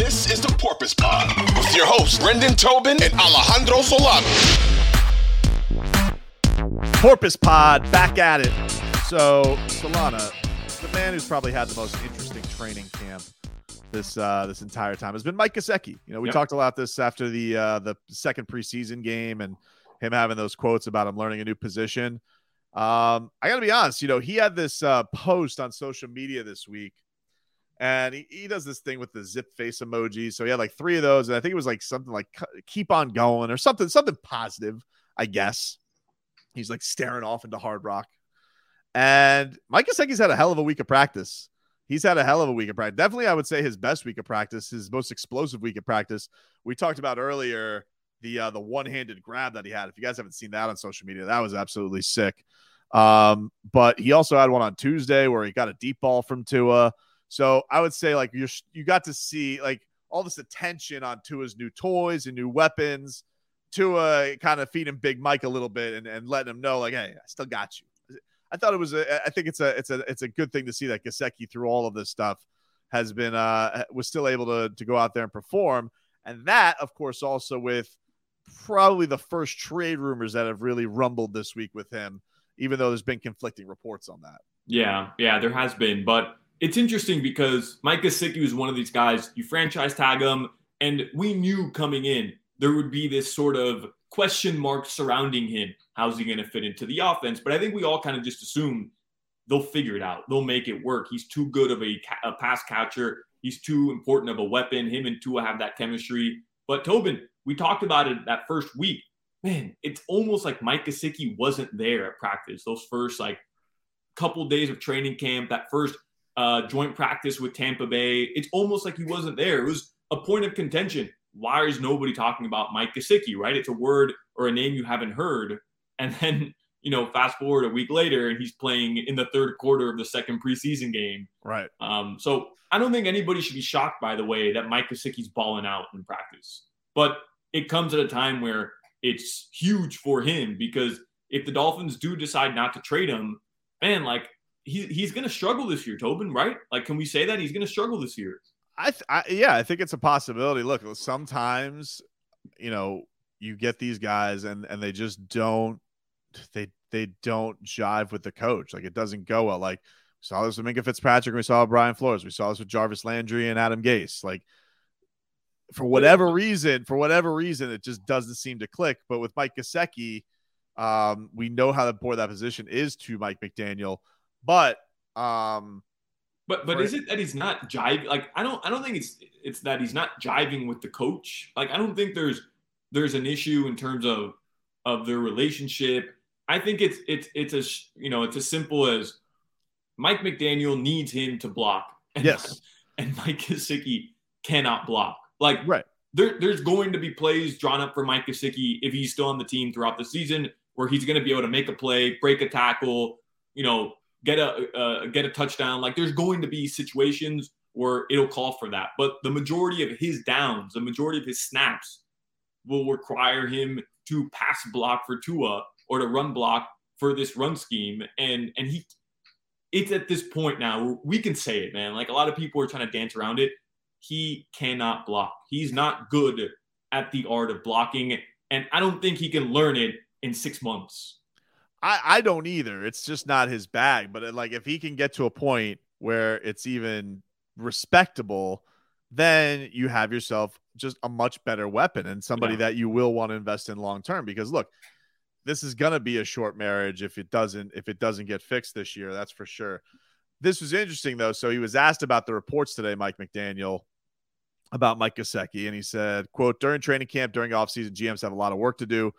This is the Porpoise Pod with your hosts, Brendan Tobin and Alejandro Solana. Porpoise Pod back at it. So, Solana, the man who's probably had the most interesting training camp this uh, this entire time has been Mike Gesicki. You know, we Yep. talked lot this after the uh, the second preseason game and him having those quotes about him learning a new position. Um, I got to be honest, you know, he had this uh, post on social media this week, and he, he does this thing with the zip face emoji. So he had like three of those, and I think it was like something like "keep on going" or something, something positive, I guess. He's like staring off into Hard Rock, and Mike Gesicki's had a hell of a week of practice. He's had a hell of a week of practice. Definitely, I would say his best week of practice, his most explosive week of practice. We talked about earlier the uh, the one handed grab that he had. If you guys haven't seen that on social media, that was absolutely sick. Um, but he also had one on Tuesday where he got a deep ball from Tua. So I would say like you're you got to see like all this attention on Tua's new toys and new weapons. Tua kind of feeding Big Mike a little bit and, and letting him know like, hey, I still got you. I thought it was a, I think it's a it's a it's a good thing to see that Gesicki through all of this stuff has been uh was still able to to go out there and perform. And that, of course, also with probably the first trade rumors that have really rumbled this week with him, even though there's been conflicting reports on that. Yeah, yeah, there has been, but it's interesting because Mike Gesicki was one of these guys. You franchise tag him, and we knew coming in there would be this sort of question mark surrounding him. How's he going to fit into the offense? But I think we all kind of just assume they'll figure it out. They'll make it work. He's too good of a, a pass catcher. He's too important of a weapon. Him and Tua have that chemistry. But Tobin, we talked about it that first week. Man, it's almost like Mike Gesicki wasn't there at practice. Those first like couple days of training camp, that first uh, joint practice with Tampa Bay, it's almost like he wasn't there. It was a point of contention. Why is nobody talking about Mike Gesicki, right? It's a word or a name you haven't heard. And then, you know, fast forward a week later and he's playing in the third quarter of the second preseason game. Right. Um, so I don't think anybody should be shocked by the way that Mike Gesicki's balling out in practice. But it comes at a time where it's huge for him because if the Dolphins do decide not to trade him, man, like he, he's going to struggle this year, Tobin, right? Like, can we say that he's going to struggle this year? I, th- I yeah, I think it's a possibility. Look, sometimes you know you get these guys and and they just don't they they don't jive with the coach. Like it doesn't go well. Like we saw this with Minkah Fitzpatrick. We saw Brian Flores. We saw this with Jarvis Landry and Adam Gase. Like for whatever reason, for whatever reason, it just doesn't seem to click. But with Mike Gesicki, um, we know how important that position is to Mike McDaniel. But um, But but is it that he's not jiving? Like I don't I don't think it's it's that he's not jiving with the coach. Like I don't think there's there's an issue in terms of of their relationship. I think it's it's it's as you know it's as simple as Mike McDaniel needs him to block. And, Yes. and Mike Gesicki cannot block. Like right. there, there's going to be plays drawn up for Mike Gesicki if he's still on the team throughout the season, where he's going to be able to make a play, break a tackle, you know, get a uh, get a touchdown. Like there's going to be situations where it'll call for that, but the majority of his downs, the majority of his snaps, will require him to pass block for Tua or to run block for this run scheme, and and he. It's at this point now we can say it, man. Like a lot of people are trying to dance around it he cannot block. He's not good at the art of blocking, and I don't think he can learn it in six months. I, I don't either. It's just not his bag. But uh, like, if he can get to a point where it's even respectable, then you have yourself just a much better weapon and somebody Yeah. that you will want to invest in long term. Because look, this is going to be a short marriage if it doesn't if it doesn't get fixed this year. That's for sure. This was interesting though. So he was asked about the reports today, Mike McDaniel, about Mike Gesicki, and he said, "quote During training camp, during offseason, GMs have a lot of work to do.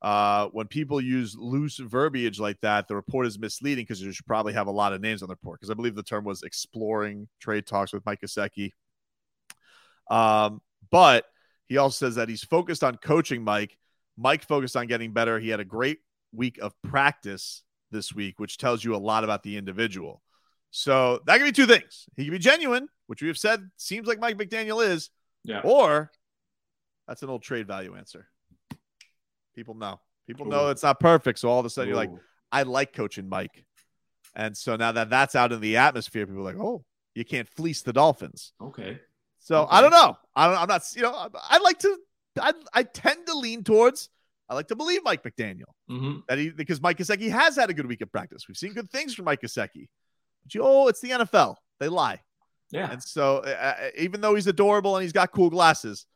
Uh, when people use loose verbiage like that, the report is misleading because you should probably have a lot of names on the report. Because I believe the term was exploring trade talks with Mike Gesicki. Um, but he also says that he's focused on coaching Mike. Mike focused on getting better. He had a great week of practice this week, which tells you a lot about the individual. So that could be two things. He can be genuine, which we have said seems like Mike McDaniel is, Yeah. or that's an old trade value answer. People know. People know it's not perfect. So all of a sudden you're like, I like coaching Mike. And so now that that's out in the atmosphere, people are like, oh, you can't fleece the Dolphins. okay. So Okay. I don't know. I don't, I'm not, you know, I, I like to, I, I tend to lean towards, I like to believe Mike McDaniel hmm that he, because Mike Gesicki has had a good week of practice. We've seen good things from Mike Gesicki. But you, oh, it's the NFL. They lie. Yeah. And so uh, uh, even though he's adorable and he's got cool glasses,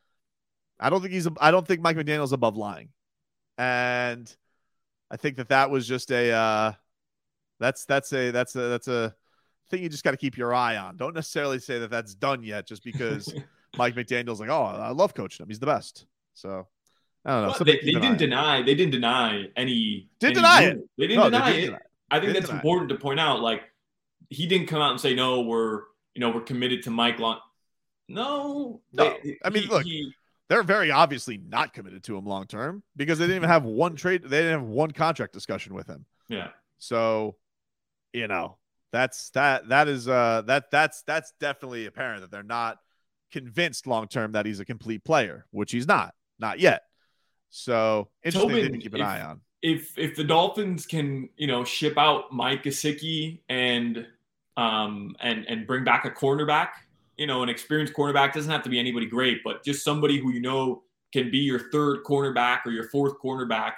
I don't think he's, I don't think Mike McDaniel's above lying. And I think that that was just a, uh, that's, that's a, that's a, that's a thing you just got to keep your eye on. Don't necessarily say that that's done yet just because Mike McDaniel's like, oh, I love coaching him. He's the best. So I don't know. Something they, they didn't deny. They didn't deny any. Didn't any deny it. They didn't No, they deny didn't it. deny. I think They that's didn't it. important to point out. Like he didn't come out and say no. We're you know we're committed to Mike Long. No, No. they- I mean, he- look, he- they're very obviously not committed to him long term because they didn't even have one trade. They didn't have one contract discussion with him. yeah, So, you know, that's that. That is uh that that's that's definitely apparent that they're not convinced long term that he's a complete player, which he's not, not yet. So interesting thing to keep an if- eye on. if if the Dolphins can you know ship out Mike Gesicki and um and and bring back a cornerback, you know, an experienced cornerback doesn't have to be anybody great, but just somebody who you know can be your third cornerback or your fourth cornerback.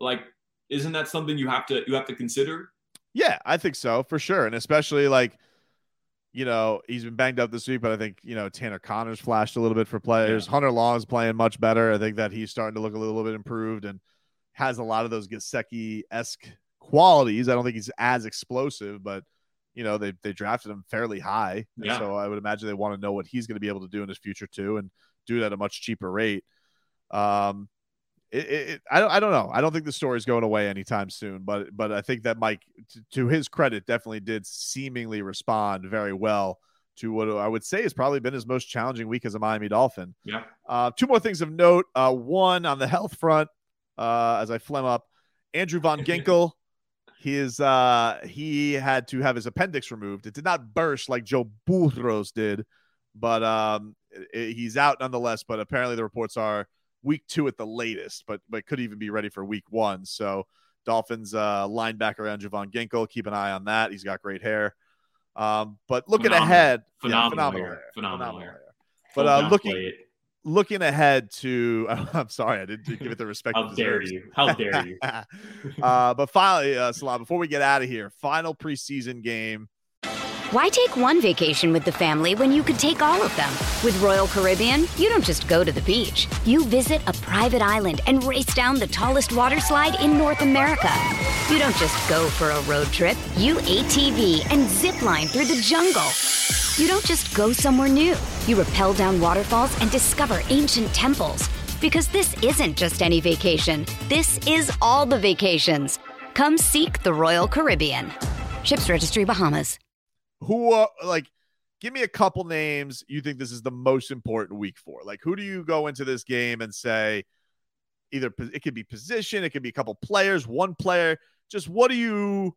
Like, isn't that something you have to you have to consider? Yeah, I think so for sure, and especially like, you know, he's been banged up this week, but I think you know Tanner Connors flashed a little bit for players. Yeah. Hunter Long is playing much better. I think that he's starting to look a little bit improved and has a lot of those Gesicki esque qualities. I don't think he's as explosive, but you know they they drafted him fairly high, Yeah. so I would imagine they want to know what he's going to be able to do in his future too, and do it at a much cheaper rate. Um, it, it- I don't I don't know. I don't think the story's going away anytime soon, but but I think that Mike, t- to his credit, definitely did seemingly respond very well to what I would say has probably been his most challenging week as a Miami Dolphin. Yeah. Uh, two more things of note. Uh, one on the health front, uh, as I phlegm up, Andrew Van Ginkel. He is uh he had to have his appendix removed. It did not burst like Joe Burrow's did, but um i- he's out nonetheless. But apparently the reports are week two at the latest, but but could even be ready for week one. So Dolphins uh linebacker Andrew Van Ginkel, keep an eye on that. He's got great hair. Um, but looking Phenomenal. ahead, yeah, Phenomenal hair. hair. Phenomenal hair. But uh, looking it. Looking ahead to, I'm sorry, I didn't give it the respect. How it dare you? How dare you? uh, but finally, uh, Salah, before we get out of here, final preseason game. Why take one vacation with the family when you could take all of them? With Royal Caribbean, you don't just go to the beach. You visit a private island and race down the tallest water slide in North America. You don't just go for a road trip. You ATV and zip line through the jungle. You don't just go somewhere new. You rappel down waterfalls and discover ancient temples. Because this isn't just any vacation. This is all the vacations. Come seek the Royal Caribbean. Ships Registry Bahamas. Who are like? Give me a couple names you think this is the most important week for. Like, who do you go into this game and say either it could be position, it could be a couple players, one player. Just what do you?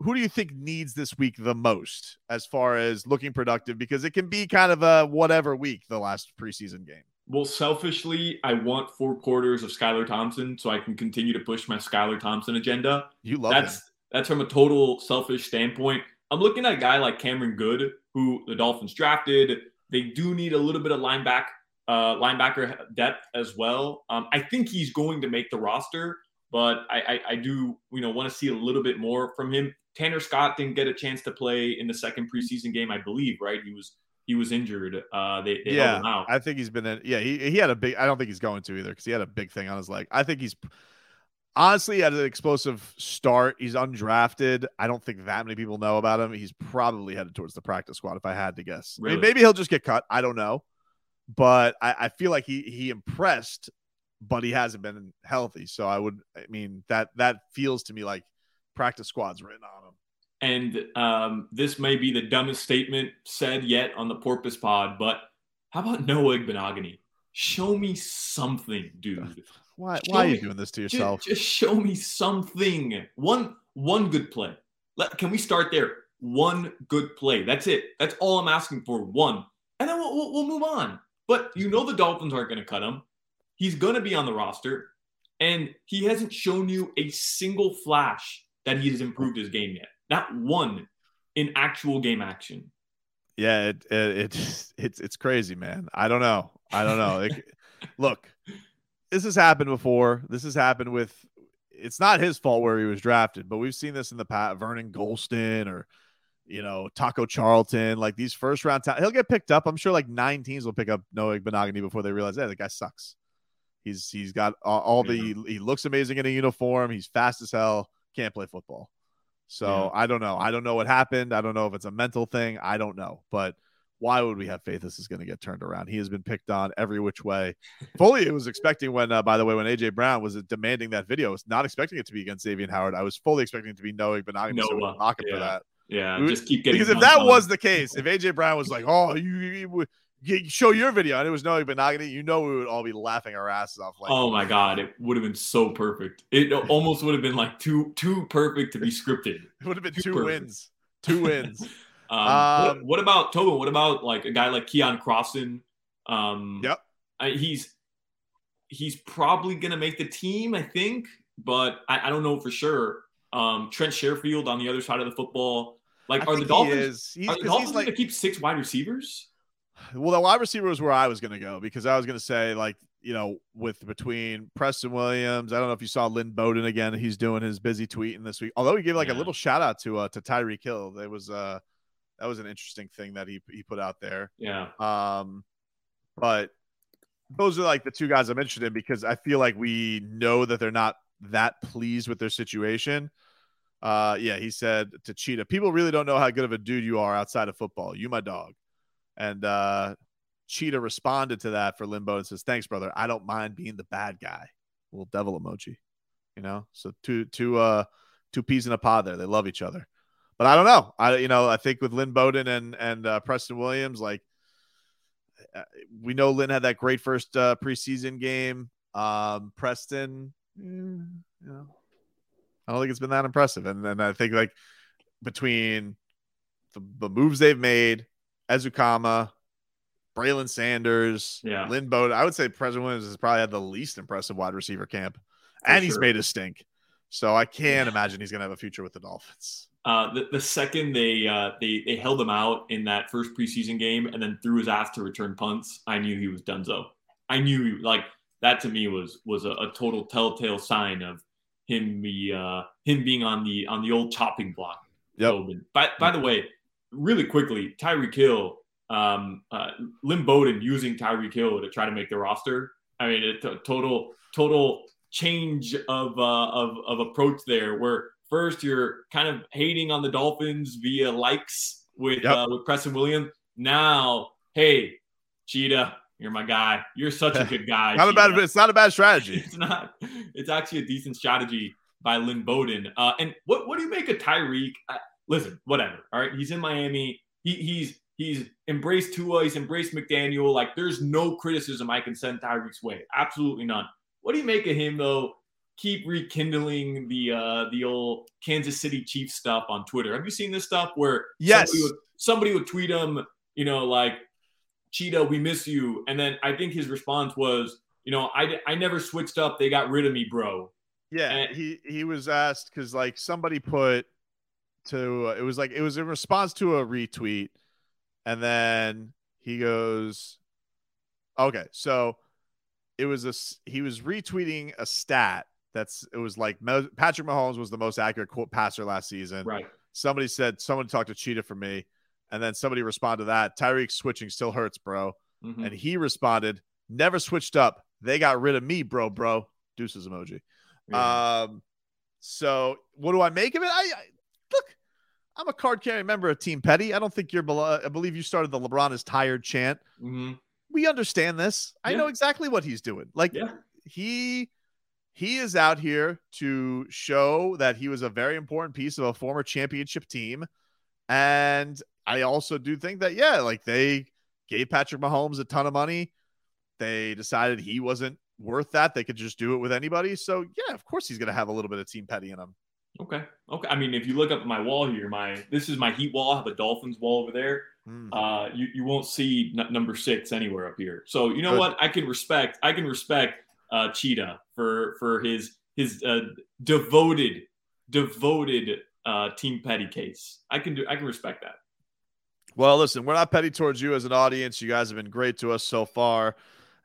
Who do you think needs this week the most as far as looking productive? Because it can be kind of a whatever week the last preseason game. Well, selfishly, I want four quarters of Skylar Thompson so I can continue to push my Skylar Thompson agenda. You love that's him. that's from a total selfish standpoint. I'm looking at a guy like Cameron Goode, who the Dolphins drafted. They do need a little bit of linebacker uh, linebacker depth as well. Um, I think he's going to make the roster, but I, I, I do you know want to see a little bit more from him. Tanner Scott didn't get a chance to play in the second preseason game, I believe. Right, he was he was injured. Uh, they, they yeah, held him out. I think he's been in. Yeah, he, he had a big. I don't think he's going to either because he had a big thing on his leg. I think he's honestly had an explosive start. He's undrafted. I don't think that many people know about him. He's probably headed towards the practice squad if I had to guess. I mean, maybe he'll just get cut. I don't know, but I, I feel like he he impressed, but he hasn't been healthy. So I would. I mean that that feels to me like practice squad's written on them. And um, this may be the dumbest statement said yet on the Porpoise Pod, but how about Noah Igbinoghene? Show me something, dude. Why Show why are me- you doing this to Just, yourself? just show me something. One one good play. Let, can we start there? One good play. That's it. That's all I'm asking for. One, and then we'll, we'll, we'll move on. But you know the Dolphins aren't going to cut him. He's going to be on the roster, and he hasn't shown you a single flash that he has improved his game yet. Not one in actual game action. Yeah, it, it it's it's it's crazy, man. I don't know. I don't know. Like, look, this has happened before. This has happened with. It's not his fault where he was drafted, but we've seen this in the past. Vernon Gholston or you know Taco Charlton, like these first round. Ta- he'll get picked up. I'm sure like nine teams will pick up Noah Benogany before they realize, hey, the guy sucks. He's he's got all, all the he looks amazing in a uniform. He's fast as hell. Can't play football. So Yeah. I don't know. I don't know what happened. I don't know if it's a mental thing. I don't know. But why would we have faith this is going to get turned around? He has been picked on every which way. Fully it was expecting when, uh, by the way, when AJ Brown was demanding that video, was not expecting it to be against Xavier Howard. I was fully expecting it to be Noah Benogany. So Noah, knock him for yeah. that. Yeah, We- just keep getting Because if that on. was the case, if AJ Brown was like, "Oh, you, you, you- show your video," and it was Noah Benogany, you know we would all be laughing our asses off. Like, oh my god, it would have been so perfect. It almost would have been like too too perfect to be scripted. it would have been too two perfect. wins. Two wins. Um, Um, what, what about Tobin? What about like a guy like Keion Crossen? Um, yep. I, he's he's probably gonna make the team, I think, but I, I don't know for sure. Um, Trent Sherfield on the other side of the football. Like, I are the Dolphins? He is. He's, are the Dolphins like, gonna keep six wide receivers? Well, the wide receiver was where I was going to go because I was going to say, like, you know, with between Preston Williams, I don't know if you saw Lynn Bowden again. He's doing his busy tweeting this week. Although he gave like a little shout out to uh, to Tyreek Hill. There was uh that was an interesting thing that he he put out there. Yeah, Um, but those are like the two guys I'm interested in because I feel like we know that they're not that pleased with their situation. Uh, yeah, he said to Cheetah, people really don't know how good of a dude you are outside of football. You my dog. And uh, Cheetah responded to that for Limbo and says, "Thanks, brother. I don't mind being the bad guy." Little devil emoji, you know. So two two uh two peas in a pod there. They love each other. But I don't know. I you know I think with Lynn Bowden and and uh, Preston Williams, like uh, we know Lynn had that great first uh, preseason game. Um, Preston, you know, I don't think it's been that impressive. And then I think like between the, the moves they've made, Ezukanma, Braylon Sanders, Yeah. Lynn Bowden, I would say Preston Williams has probably had the least impressive wide receiver camp, and he's made a stink. So I can't imagine he's going to have a future with the Dolphins. Uh, the, the second they uh, they they held him out in that first preseason game and then threw his ass to return punts, I knew he was donezo. I knew he, like that to me was was a, a total telltale sign of him be uh, him being on the on the old chopping block. Yep. By by the way, really quickly, Tyreek Hill, um, uh, Lynn Bowden using Tyreek Hill to try to make the roster. I mean, a t- total total change of uh, of of approach there. Where first you're kind of hating on the Dolphins via likes with Yep. uh, with Preston Williams. Now, hey, Cheetah, you're my guy. You're such a good guy. Not a bad, it's not a bad strategy. It's not. It's actually a decent strategy by Lynn Bowden. Uh, and what what do you make of Tyreek? Listen, whatever. All right, he's in Miami. He, he's he's embraced Tua. He's embraced McDaniel. Like, there's no criticism I can send Tyreek's way. Absolutely none. What do you make of him though? Keep rekindling the uh, the old Kansas City Chiefs stuff on Twitter. Have you seen this stuff where Yes. somebody would, somebody would tweet him, you know, like Cheetah, we miss you. And then I think his response was, you know, I, I never switched up. They got rid of me, bro. Yeah, And- he he was asked because like somebody put to uh, it was like it was in response to a retweet, and then he goes, okay, so it was a he was retweeting a stat that's it was like Mo- Patrick Mahomes was the most accurate quote passer last season. Right. Somebody said someone talked to Cheetah for me. And then somebody responded to that. Tyreek switching still hurts, bro. Mhm. And he responded, never switched up. They got rid of me, bro, bro. Deuces emoji. Yeah. Um, so what do I make of it? I, I I'm a card carrying member of Team Petty. I don't think you're below. I believe you started the LeBron is tired chant. Mhm. We understand this. I know exactly what he's doing. Like Yeah. he he is out here to show that he was a very important piece of a former championship team. And I also do think that, yeah, like they gave Patrick Mahomes a ton of money. They decided he wasn't worth that. They could just do it with anybody. So, yeah, of course he's going to have a little bit of team petty in him. Okay. Okay. I mean, if you look up at my wall here, my this is my Heat wall. I have a Dolphins wall over there. Mm. Uh, you you won't see n- number six anywhere up here. So you know Good. what? I can respect. I can respect uh, Cheetah for for his his uh, devoted devoted uh, team petty case. I can do. I can respect that. Well, listen, we're not petty towards you as an audience. You guys have been great to us so far.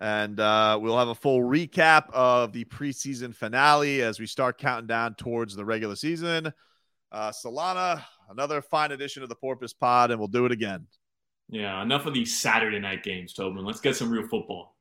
And uh, we'll have a full recap of the preseason finale as we start counting down towards the regular season. Uh, Solana, another fine edition of the Porpoise Pod, and we'll do it again. Yeah. Enough of these Saturday night games, Tobin. Let's get some real football.